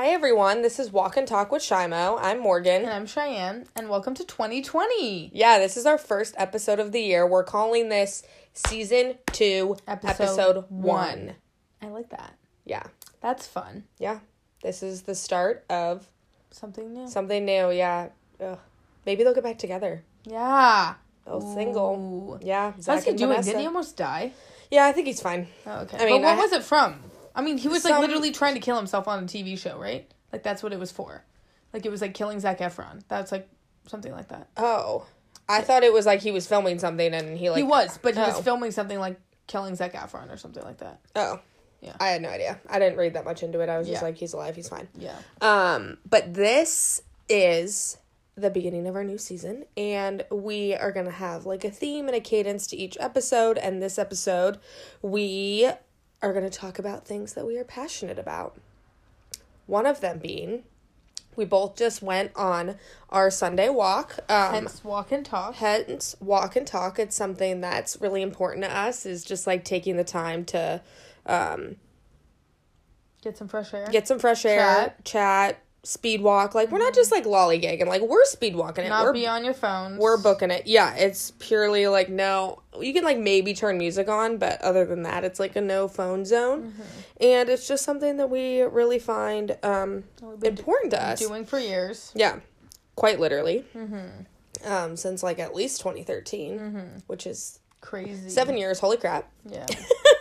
Hi everyone, this is Walk and Talk with Shimo. I'm Morgan. And I'm Cheyenne, and welcome to 2020. Yeah, this is our first episode of the year. We're calling this season two, Episode one. one. I like that. Yeah, That's fun. yeah. This is the start of Something new. something new. Yeah. Ugh. Maybe they'll get back together. Yeah. They'll single. Ooh. Yeah. How's Zac he and doing? Vanessa. Didn't he almost die? Yeah, I think he's fine. Oh, okay. I mean, but what I- was it from? I mean, he was like Some- literally trying to kill himself on a TV show, right? Like that's what it was for. Like it was like killing Zac Efron. That's like something like that. Oh, I thought it was like he was filming something and he like he was, but he was Oh. filming something like killing Zac Efron or something like that. Oh. Yeah. I had no idea. I didn't read that much into it. I was just Yeah. like, he's alive, he's fine. Yeah. Um, but this is the beginning of our new season, and we are gonna have like a theme and a cadence to each episode. And this episode, we are gonna talk about things that we are passionate about. One of them being, we both just went on our Sunday walk. Um, Hence, walk and talk. hence walk and talk it's something that's really important to us is just like taking the time to um Get some fresh air. get some fresh air Chat. chat, speed walk like we're not just like lollygagging like we're speed walking it Not we're, be on your phones. we're booking it yeah it's purely like no you can like maybe turn music on but other than that it's like a no phone zone Mm-hmm. and it's just something that we really find um important to us doing for years. yeah quite literally Mm-hmm. um since like at least 2013 Mm-hmm. which is Crazy. seven years holy crap Yeah.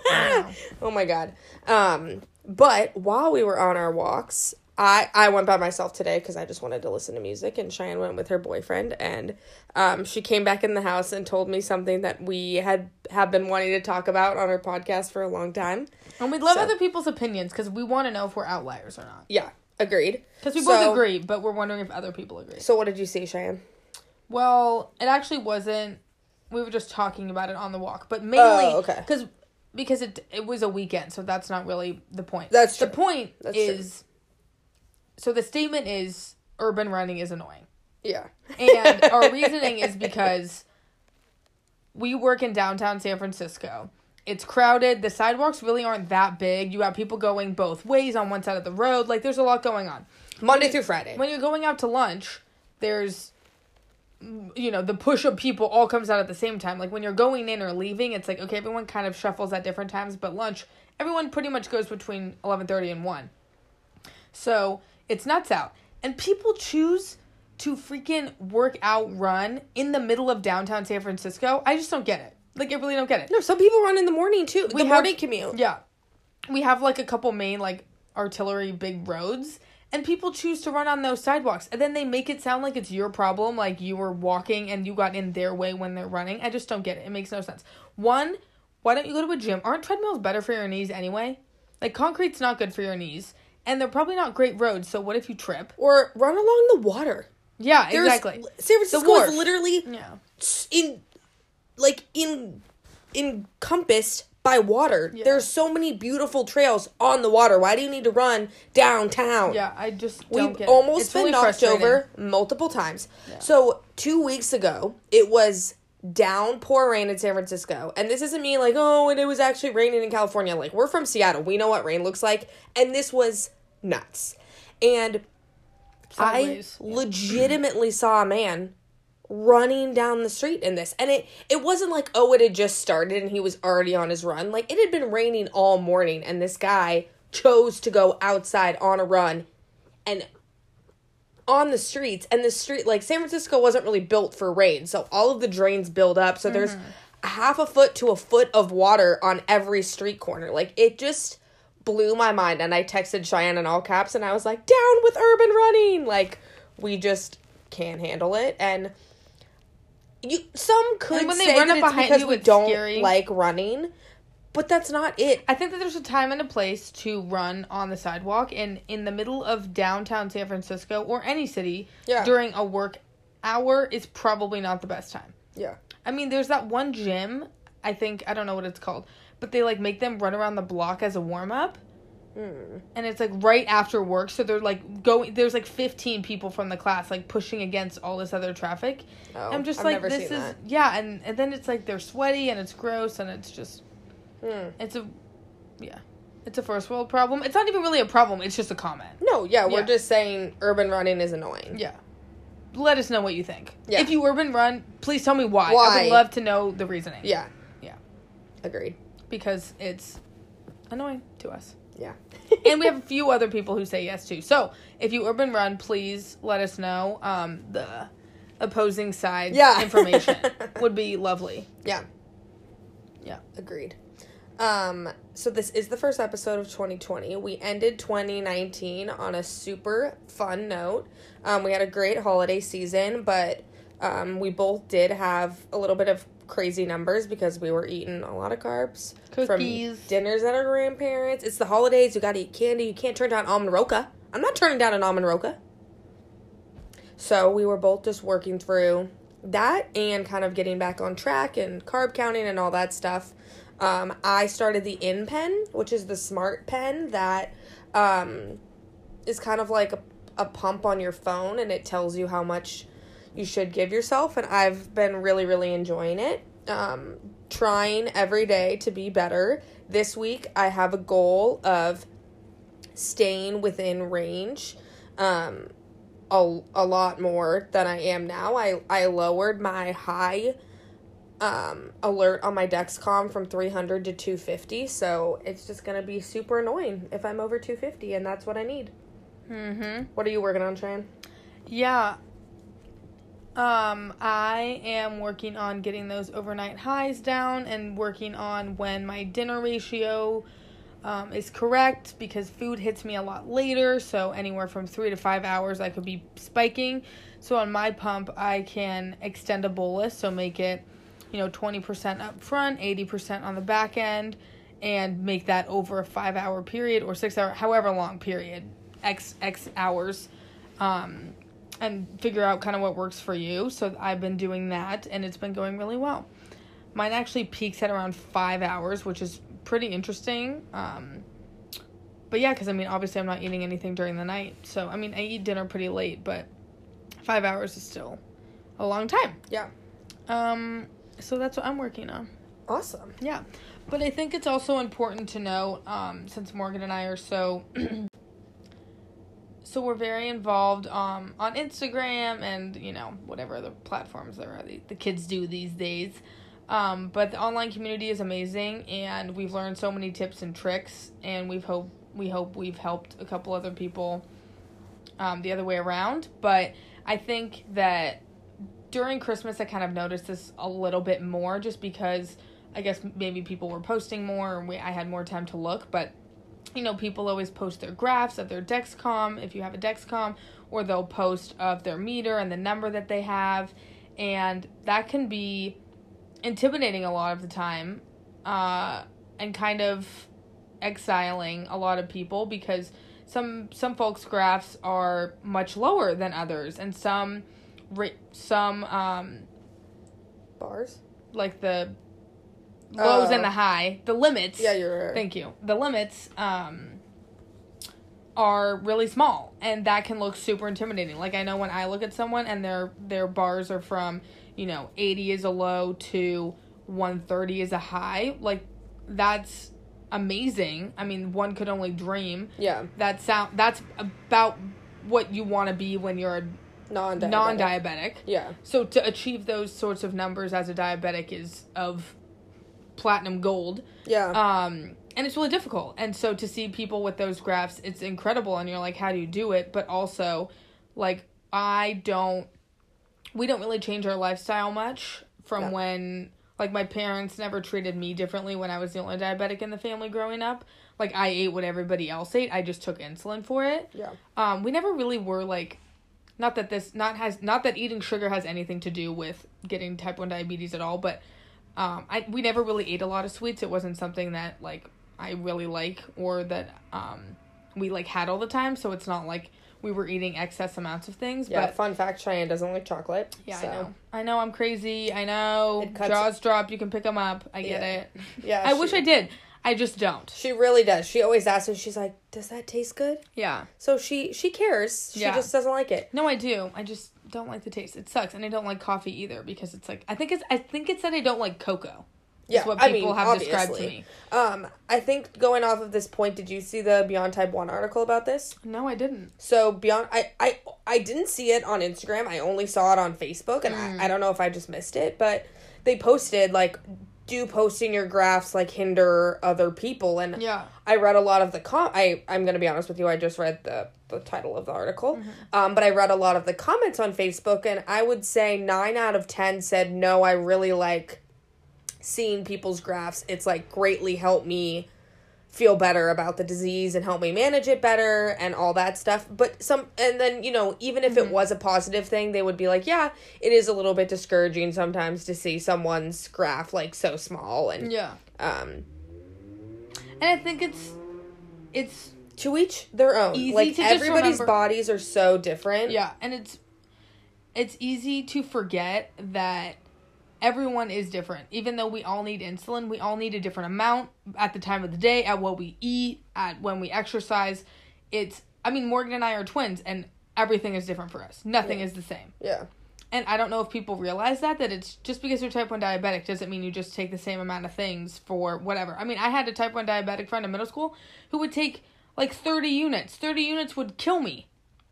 Oh my god. Um, but while we were on our walks, I I went by myself today because I just wanted to listen to music, and Cheyenne went with her boyfriend, and um, she came back in the house and told me something that we had have been wanting to talk about on our podcast for a long time. And we love So- other people's opinions because we want to know if we're outliers or not. Yeah, agreed. Because we So- both agree, but we're wondering if other people agree. So what did you see, Cheyenne? Well, it actually wasn't. We were just talking about it on the walk, but mainly Oh, okay. because because it it was a weekend, so that's not really the point. That's true. the point That's true. So the statement is urban running is annoying. Yeah. And our reasoning is because we work in downtown San Francisco. It's crowded. The sidewalks really aren't that big. You have people going both ways on one side of the road. Like there's a lot going on. Monday through Friday. When you're going out to lunch, there's you know, the push of people all comes out at the same time. Like when you're going in or leaving, it's like okay, everyone kind of shuffles at different times, but lunch, everyone pretty much goes between 11:30 and 1. So, it's nuts out. And people choose to freaking work out run in the middle of downtown San Francisco. I just don't get it. Like I really don't get it. no, some people run in the morning too. the have- morning commute. Yeah. We have like a couple main like artillery big roads and people choose to run on those sidewalks and then they make it sound like it's your problem like you were walking and you got in their way when they're running. I just don't get it. It makes no sense. One, why don't you go to a gym? Aren't treadmills better for your knees anyway? Like concrete's not good for your knees and they're probably not great roads, so what if you trip? Or run along the water. Yeah, There's- exactly. San Francisco is literally Yeah. in like in encompassed by water. Yeah. There's so many beautiful trails on the water. Why do you need to run downtown? Yeah, I just don't We've almost It's been really knocked over multiple times. Yeah. So two weeks ago, it was downpour rain in San Francisco. And this isn't me like, oh, and it was actually raining in California. Like, we're from Seattle. We know what rain looks like. And this was nuts. And Sideways. I legitimately saw a man running down the street in this. And it it wasn't like, oh, it had just started and he was already on his run. Like it had been raining all morning and this guy chose to go outside on a run and on the streets and the street like San Francisco wasn't really built for rain. So all of the drains build up. So there's a half a foot to a foot of water on every street corner. Like it just blew my mind and I texted Cheyenne in all caps and I was like, "Down with urban running." Like we just can't handle it and you some could And when they run that up it's behind because you, we it's don't scary. like running, but that's not it. I think that there's a time and a place to run on the sidewalk, and in the middle of downtown San Francisco or any city Yeah. during a work hour is probably not the best time. Yeah. I mean, there's that one gym. I think I don't know what it's called, but they like make them run around the block as a warm up. Hmm. And it's like right after work, so they're like going. There's like 15 people from the class like pushing against all this other traffic. Oh, I'm just I've like, this is that. yeah, and and then it's like they're sweaty and it's gross and it's just Hmm. it's a yeah. It's a first world problem. It's not even really a problem. It's just a comment. No, yeah, we're Yeah. just saying urban running is annoying. Yeah. Let us know what you think. Yeah. If you urban run, please tell me why. why. I would love to know the reasoning. Yeah. Yeah. Agreed. Because it's annoying to us. Yeah. and we have a few other people who say yes too. So if you urban run, please let us know. Um, the opposing side Yeah. information would be lovely. Yeah. Yeah. Agreed. Um, so this is the first episode of 2020. We ended 2019 on a super fun note. Um, we had a great holiday season, but um, we both did have a little bit of crazy numbers because we were eating a lot of carbs Cookies. from dinners at our grandparents. It's the holidays. You got to eat candy. You can't turn down almond roca. I'm not turning down an almond roca. So we were both just working through that and kind of getting back on track and carb counting and all that stuff. Um, I started the InPen, which is the smart pen that um, is kind of like a, a pump on your phone and it tells you how much you should give yourself. And I've been really, really enjoying it. Um, trying every day to be better. This week, I have a goal of staying within range. Um, a, a lot more than I am now. I, I lowered my high um, alert on my Dexcom from 300 to 250. So it's just going to be super annoying if I'm over 250, and that's what I need. Mm-hmm. What are you working on, Cheyenne? Yeah. Um, I am working on getting those overnight highs down and working on when my dinner ratio um, is correct because food hits me a lot later. So, anywhere from three to five hours, I could be spiking. So, on my pump, I can extend a bolus, so make it, you know, 20% up front, 80% on the back end, and make that over a five hour period or six hour, however long period, X, X hours. Um, and figure out kind of what works for you. So I've been doing that and it's been going really well. Mine actually peaks at around five hours, which is pretty interesting. Um, but yeah, because I mean, obviously, I'm not eating anything during the night. So, I mean, I eat dinner pretty late, but five hours is still a long time. Yeah. Um, so that's what I'm working on. Awesome. Yeah. But I think it's also important to note, um, since Morgan and I are so so we're very involved um on Instagram and, you know, whatever other platforms there are the, the kids do these days. Um, but the online community is amazing and we've learned so many tips and tricks and we've hope we hope we've helped a couple other people um, the other way around. But I think that during Christmas, I kind of noticed this a little bit more just because I guess maybe people were posting more and we, I had more time to look. But, you know, people always post their graphs of their Dexcom if you have a Dexcom, or they'll post of their meter and the number that they have. And that can be intimidating a lot of the time uh, and kind of exiling a lot of people because some some folks graphs are much lower than others and some some um Bars? like the lows Oh. and the high the limits Yeah, you're. thank you the limits um are really small and that can look super intimidating like i know when i look at someone and their their bars are from you know 80 is a low to 130 is a high like that's amazing i mean one could only dream yeah. that sound that's about what you want to be when you're a Non diabetic. non-diabetic Yeah. so to achieve those sorts of numbers as a diabetic is of platinum gold. Yeah. um and it's really difficult. And so to see people with those graphs it's incredible. And you're like how do you do it? But also like i don't we don't really change our lifestyle much from Yeah. when like my parents never treated me differently when i was the only diabetic in the family growing up. Like i ate what everybody else ate. I just took insulin for it. Yeah. um we never really were like not that this not has not that eating sugar has anything to do with getting type 1 diabetes at all but um i we never really ate a lot of sweets it wasn't something that like i really like or that um we like had all the time so it's not like we were eating excess amounts of things Yeah. but Fun fact Cheyenne doesn't like chocolate. yeah so. i know i know i'm crazy i know jaws drop you can pick them up i get Yeah. it Yeah. i she- wish i did i just don't She really does. She always asks and she's like, "Does that taste good?" yeah So she she cares. She Yeah. just doesn't like it. No, I do. I just don't like the taste. It sucks, and I don't like coffee either because it's like I think it's I think it's that I don't like cocoa. Yeah, what I people mean, have described to me. Um, I think going off of this point, did you see the Beyond Type One article about this? No, I didn't. So Beyond, I I I didn't see it on Instagram. I only saw it on Facebook, and Mm. I, I don't know if I just missed it, but they posted like, do posting your graphs like hinder other people? And Yeah. I read a lot of the com. I I'm gonna be honest with you. I just read the the title of the article, um, but I read a lot of the comments on Facebook, and I would say nine out of ten said no. I really like seeing people's graphs. It's like greatly helped me feel better about the disease and help me manage it better and all that stuff. But some and then, you know, even if it was a positive thing, they would be like, yeah, it is a little bit discouraging sometimes to see someone's graph like so small and Yeah. um And I think it's it's to each their own. Easy like everybody's bodies are so different. yeah, and it's it's easy to forget that everyone is different. Even though we all need insulin, we all need a different amount at the time of the day, at what we eat, at when we exercise. It's I mean, Morgan and I are twins and everything is different for us. Nothing is the same. Yeah. And I don't know if people realize that that it's just because you're type 1 diabetic doesn't mean you just take the same amount of things for whatever. I mean, I had a type 1 diabetic friend in middle school who would take like 30 units. 30 units would kill me.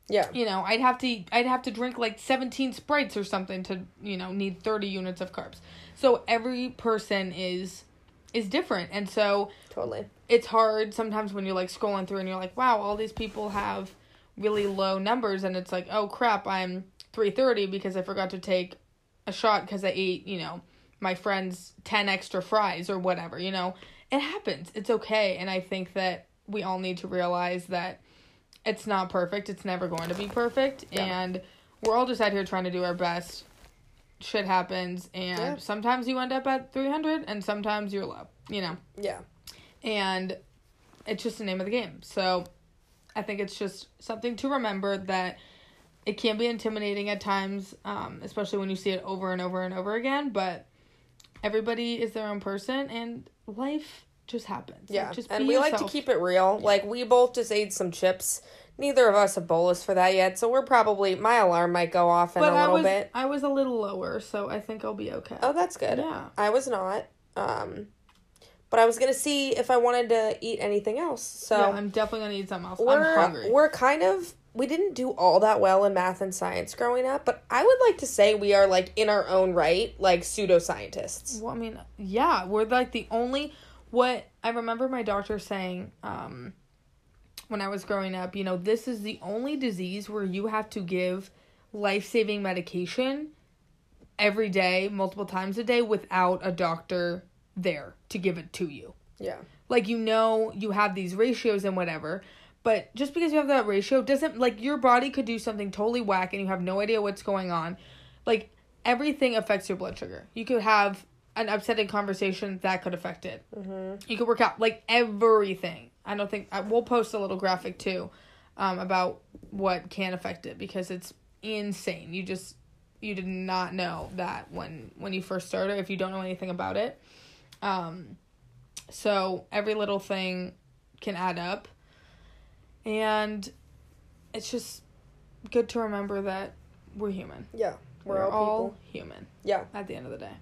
Yeah. You know, I'd have to I'd have to drink like 17 sprites or something to, you know, need 30 units of carbs. So every person is is different. And so Totally. it's hard sometimes when you're like scrolling through and you're like, wow, all these people have really low numbers, and it's like, oh crap, I'm 330 because I forgot to take a shot because I ate, you know, my friend's 10 extra fries or whatever, you know. It happens. It's okay. And I think that we all need to realize that it's not perfect. It's never going to be perfect. And we're all just out here trying to do our best. Shit happens. And Yeah. sometimes you end up at 300 and sometimes you're low, you know Yeah. and it's just the name of the game. So I think it's just something to remember that it can be intimidating at times, um, especially when you see it over and over and over again. But everybody is their own person, and life just happens. Yeah. Like, just and we like to keep it real. Like we both just ate some chips. Neither of us have bolus for that yet, so we're probably my alarm might go off in But a I little was bit. I was a little lower, so I think I'll be okay. Oh, that's good. Yeah. I was not. Um, but I was gonna see if I wanted to eat anything else. So yeah, I'm definitely gonna eat something else. I'm we're hungry. we're kind of we didn't do all that well in math and science growing up, but I would like to say we are like in our own right, like pseudoscientists. Well, I mean, yeah, we're like the only what I remember my doctor saying um when I was growing up, you know, this is the only disease where you have to give life-saving medication every day, multiple times a day without a doctor there to give it to you. Yeah. Like you know you have these ratios and whatever, but just because you have that ratio doesn't like your body could do something totally whack and you have no idea what's going on. Like everything affects your blood sugar. You could have an upsetting conversation that could affect it. Mm-hmm. You could work out like everything. I don't think I, we'll post a little graphic too um, about what can affect it because it's insane. You just you did not know that when when you first started if you don't know anything about it. Um, so every little thing can add up. And it's just good to remember that we're human. Yeah. We're, We're, all people. all human Yeah. at the end of the day.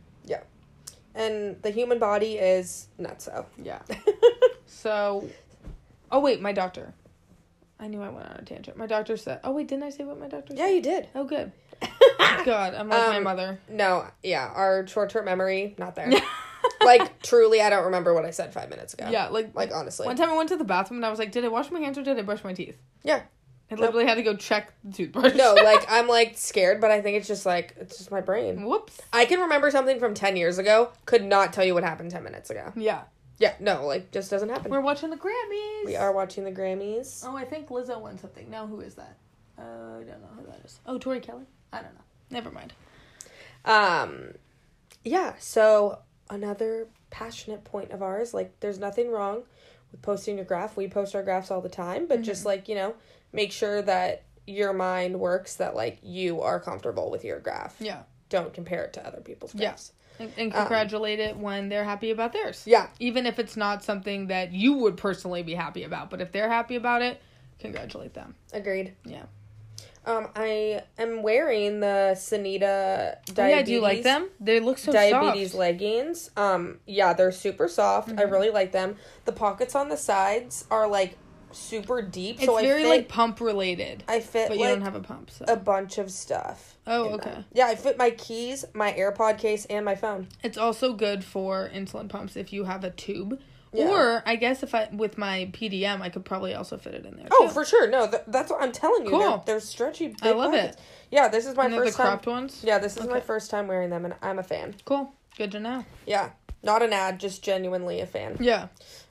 And the human body is not so. Yeah. So, oh wait, my doctor. I knew I went on a tangent. My doctor said, "Oh wait, didn't I say what my doctor yeah, said?" Yeah, you did. Oh good. God, I'm like my Um, mother. No, yeah, our short term memory, not there. like truly I don't remember what I said five minutes ago. Yeah, like Like honestly. one time I went to the bathroom and I was like, "Did I wash my hands or did I brush my teeth?" Yeah. I literally had to go check the toothbrush. No, like I'm like scared, but I think it's just like it's just my brain. Whoops. I can remember something from ten years ago, could not tell you what happened ten minutes ago. Yeah. Yeah, no, like just doesn't happen. We're watching the Grammys. we are watching the Grammys. Oh, I think Lizzo won something. Now who is that? Uh, I don't know who that is. Oh, Tori Kelly. I don't know. Never mind. Um yeah, so another passionate point of ours, like there's nothing wrong with posting your graph. We post our graphs all the time, but just mm-hmm. like, you know, make sure that your mind works that like you are comfortable with your graph. Yeah. Don't compare it to other people's Yeah. And, and congratulate um, it when they're happy about theirs. Yeah. Even if it's not something that you would personally be happy about, but if they're happy about it, congratulate them. Agreed. Yeah. Um, I am wearing the Sanita diabetes. Oh, yeah, do you like them? They look so diabetes soft. leggings. Um, yeah, they're super soft. Mm-hmm. I really like them. The pockets on the sides are like super deep, It's so I very fit. like pump related, I fit but you like don't have a pump. So a bunch of stuff. Oh, okay. them. Yeah, I fit my keys, my AirPod case, and my phone. it's also good for insulin pumps if you have a tube. Yeah. Or I guess if I with my PDM, I could probably also fit it in there. Oh, too. for sure. No, th- that's what I'm telling you. They're, Cool. they're stretchy. Big I love pockets. it. Yeah, this is my And they're the first time. cropped ones. Yeah, this is my first time wearing them, and I'm a fan. Cool. Good to know. Yeah, not an ad, just genuinely a fan. Yeah.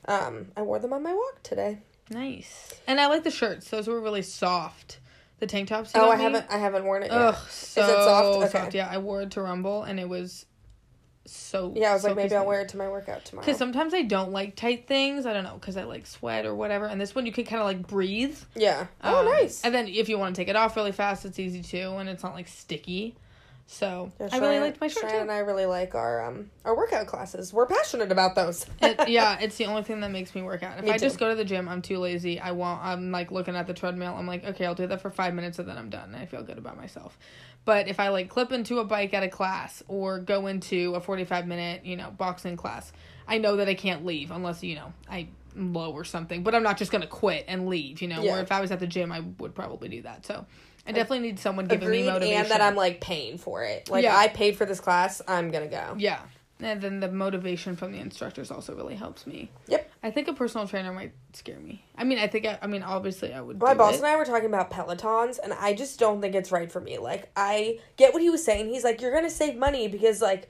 Um, I wore them on my walk today. Nice. And I like the shirts. Those were really soft. The tank tops. you Oh, I me? haven't, I haven't worn it yet. Ugh, so soft? soft. Okay. Yeah, I wore it to Rumble and it was so. Yeah, I was so like, maybe. I'll wear it to my workout tomorrow. Because sometimes I don't like tight things. I don't know, because I like sweat or whatever. And this one you can kind of like breathe. Yeah. Oh, Um, nice. And then if you want to take it off really fast, it's easy too, and it's not like sticky. So Yeah, I really liked my shirt too. and I really like our um our workout classes. We're passionate about those. It- yeah, it's the only thing that makes me work out. If Me I just go to the gym, I'm too lazy. I won't. I'm like looking at the treadmill. I'm like, okay, I'll do that for five minutes, and then I'm done. I feel good about myself. But if I like clip into a bike at a class or go into a 45 minute, you know, boxing class, I know that I can't leave unless you know I low or something. But I'm not just gonna quit and leave. You know, Yeah. where if I was at the gym, I would probably do that. So I definitely need someone giving me motivation. and that I'm like paying for it. Like Yeah. I paid for this class, I'm gonna go. Yeah. And then the motivation from the instructors also really helps me. Yep. I think a personal trainer might scare me. I mean, I think I, I mean obviously I would. My boss it. and I were talking about Pelotons, and I just don't think it's right for me. Like, I get what he was saying. He's like, you're gonna save money because like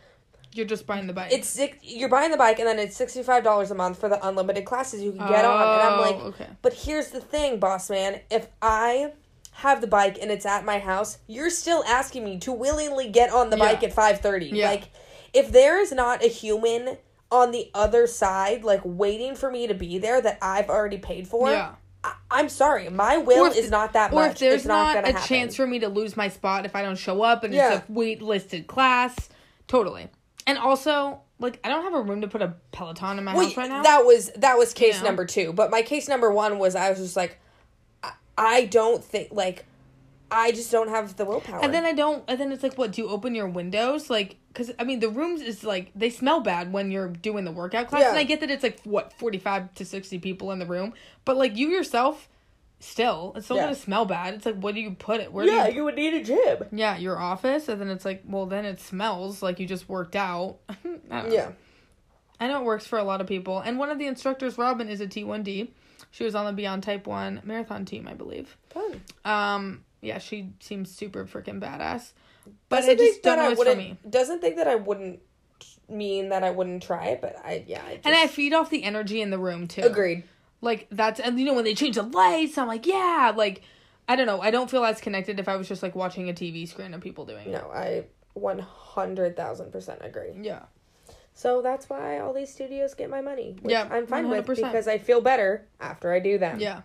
You're just buying the bike. it's six, you're buying the bike, and then it's sixty five dollars a month for the unlimited classes you can get on. And I'm Oh, like, okay. but here's the thing, boss man. If I have the bike and it's at my house, you're still asking me to willingly get on the Yeah. bike at five thirty. Yeah. Like, if there is not a human on the other side, like waiting for me to be there that I've already paid for, Yeah. I- I'm sorry, my will if- is not that Or much. if there's not, not, a happen. chance for me to lose my spot if I don't show up and Yeah. it's a waitlisted class, totally. And also, like, I don't have a room to put a Peloton in my Well, house right now. that was that was case know? number two. But my case number one was I was just like, I, don't think like, I just don't have the willpower. And then I don't. And then it's like, what? Do you open your windows? Like, because I mean, the rooms is like they smell bad when you're doing the workout class. Yeah. And I get that it's like what forty five to sixty people in the room, but like you yourself, still, it's still Yeah. gonna smell bad. It's like, what do you put it? Where yeah, do you? you would need a gym. Yeah, your office, and then it's like, well, then it smells like you just worked out. I don't know. Yeah, I know it works for a lot of people. And one of the instructors, Robin, is a T1D. She was on the Beyond Type 1 marathon team, I believe. fun. Um, yeah, she seems super freaking badass. But Doesn't I just don't know I it's for wouldn't. me. Doesn't think that I wouldn't mean that I wouldn't try it, but I yeah. I just, And I feed off the energy in the room too. agreed. Like that's and you know when they change the lights, I'm like, yeah, like I don't know. I don't feel as connected if I was just like watching a TV screen of people doing it. No, I one hundred thousand percent agree. Yeah. So that's why all these studios get my money. Yeah, I'm fine with 100%. because I feel better after I do them. Yeah.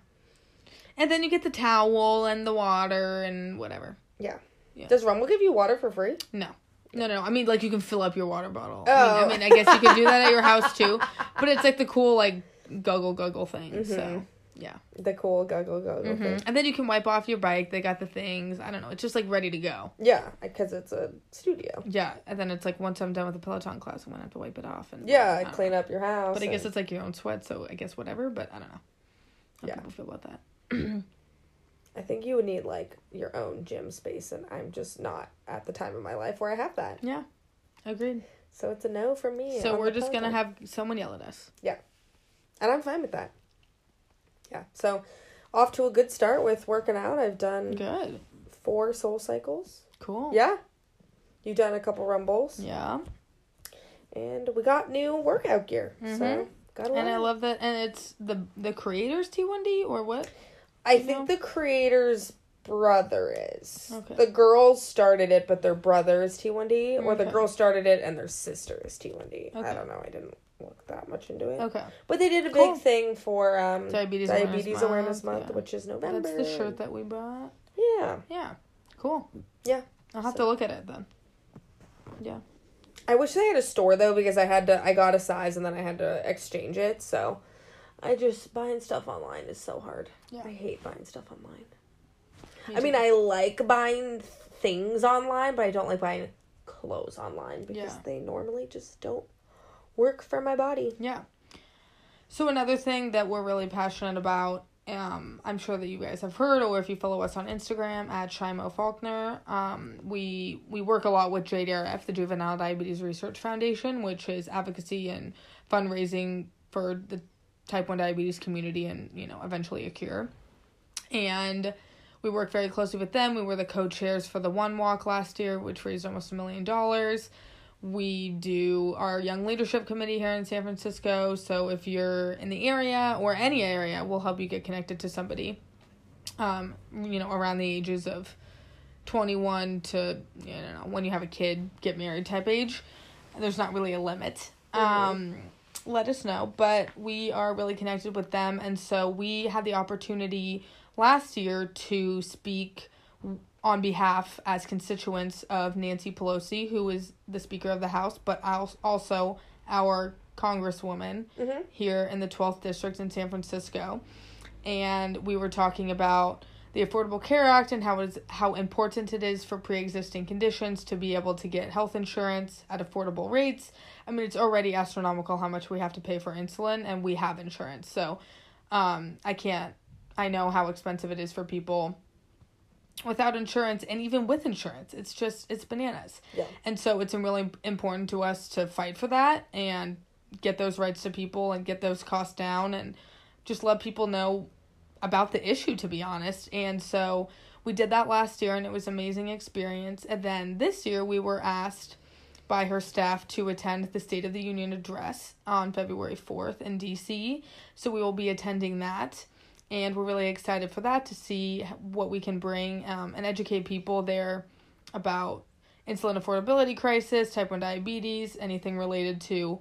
And then you get the towel and the water and whatever. Yeah. Yeah. Does Rumble give you water for free? No. No, no. I mean, like you can fill up your water bottle. Oh. I, mean, I oh. mean, I guess you could do that at your house too. But it's like the cool like goggle goggle thing. Mm-hmm. So yeah. The cool go go go go mm-hmm. thing. And then you can wipe off your bike. They got the things. I don't know. It's just like ready to go. Yeah, because it's a studio. Yeah. And then it's like once I'm done with the Peloton class, I'm gonna have to wipe it off and Yeah, don't clean know. up your house. But I guess and- it's like your own sweat, so I guess whatever. But I don't know. How Yeah. people feel about that. I think you would need like your own gym space, and I'm just not at the time of my life where I have that. Yeah. Agreed. So it's a no for me. So we're just gonna have someone yell at us. Yeah, and I'm fine with that. Yeah. So off to a good start with working out. I've done Good. four SoulCycles. Cool. Yeah. You've done a couple rumbles, Yeah. and we got new workout gear. So Mhm. got a And. I love that. And it's the the creators T1D or what? I you think know? the creator's brother is. Okay. The girls started it, but their brother is T1D, or the Okay. girl started it and their sister is T1D. I Okay. don't know. I didn't look that much into it. Okay. But they did a Cool. big thing for um, Diabetes, Diabetes Awareness, Month, yeah. which is November. That's the shirt that we bought. Yeah. Yeah. Cool. Yeah. I'll have So- to look at it then. Yeah. I wish they had a store though because I had to I got a size and then I had to exchange it. So I just buying stuff online is so hard. Yeah. I hate buying stuff online. I mean, I like buying things online, but I don't like buying clothes online because Yeah. they normally just don't work for my body. Yeah. So another thing that we're really passionate about, um, I'm sure that you guys have heard, or if you follow us on Instagram at Shimo Faulkner, um, we we work a lot with JDRF, the Juvenile Diabetes Research Foundation, which is advocacy and fundraising for the type one diabetes community, and you know eventually a cure. And we work very closely with them. We were the co-chairs for the One Walk last year, which raised almost a million dollars. We do our Young Leadership Committee here in San Francisco. So if you're in the area or any area, we'll help you get connected to somebody. Um, you know, around the ages of 21 to you know when you have a kid, get married type age. There's not really a limit. Um, let us know, but we are really connected with them, and so we had the opportunity last year to speak on behalf as constituents of Nancy Pelosi, who is the Speaker of the House, but also our Congresswoman Mhm. here in the 12th District in San Francisco. And we were talking about the Affordable Care Act and how is how important it is for pre-existing conditions to be able to get health insurance at affordable rates. I mean, it's already astronomical how much we have to pay for insulin, and we have insurance, so um, I can't. I know how expensive it is for people without insurance and even with insurance it's just it's bananas Yeah. and so it's really important to us to fight for that and get those rights to people and get those costs down and just let people know about the issue to be honest and so we did that last year and it was an amazing experience and then this year we were asked by her staff to attend the State of the Union address on February 4th in DC. So we will be attending that. And we're really excited for that to see what we can bring um, and educate people there about insulin affordability crisis, type 1 diabetes, anything related to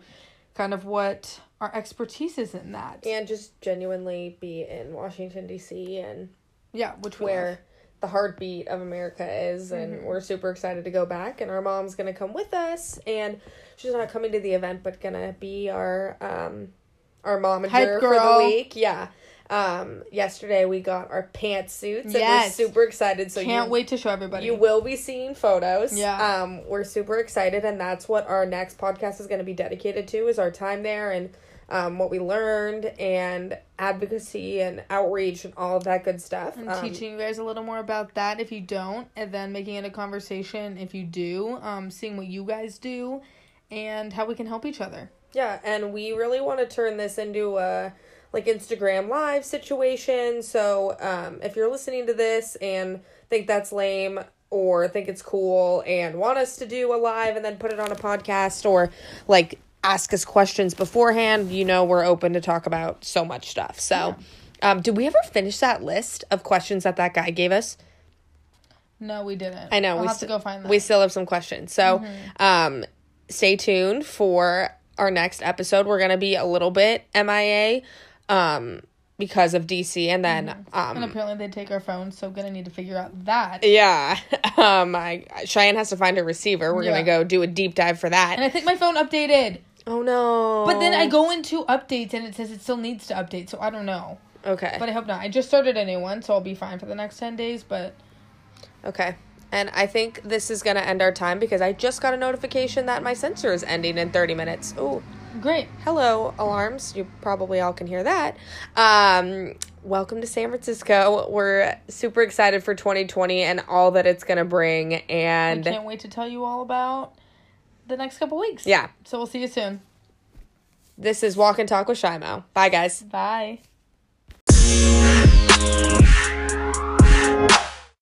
kind of what our expertise is in that. And just genuinely be in Washington, D.C., and yeah, which where love. the heartbeat of America is, and we're super excited to go back. And our mom's gonna come with us, and she's not coming to the event, but gonna be our um our momager for the week. Yeah. Um, yesterday we got our pantsuits, and we're Yes. super excited. So Can't you, wait to show everybody. You will be seeing photos. Yeah. Um, we're super excited, and that's what our next podcast is going to be dedicated to: is our time there and um, what we learned and advocacy and outreach and all of that good stuff. and Um, teaching you guys a little more about that if you don't, and then making it a conversation if you do, um, seeing what you guys do, and how we can help each other. Yeah, and we really want to turn this into a like Instagram live situation. So um, if you're listening to this and think that's lame or think it's cool and want us to do a live and then put it on a podcast or like ask us questions beforehand, you know we're open to talk about so much stuff. So, um, did we ever finish that list of questions that that guy gave us? No, we didn't. I know I'll we have st- to go find that. We still have some questions. So, um, stay tuned for our next episode. We're gonna be a little bit MIA, um, because of DC, and then and um, apparently they take our phones, so gonna need to figure out that. yeah, um, I Cheyenne has to find her receiver. We're Yeah. gonna go do a deep dive for that. And. I think my phone updated, Oh no! but then I go into updates and it says it still needs to update, so I don't know. okay, But I hope not. I just started a new one, so I'll be fine for the next ten days. But okay. And I think this is gonna end our time because I just got a notification that my sensor is ending in thirty minutes. Oh. Great. Hello, alarms. You probably all can hear that. Um, welcome to San Francisco. We're super excited for 2020 and all that it's going to bring. And I can't wait to tell you all about the next couple weeks. Yeah. So we'll see you soon. This is Walk and Talk with Shimo. Bye, guys. Bye.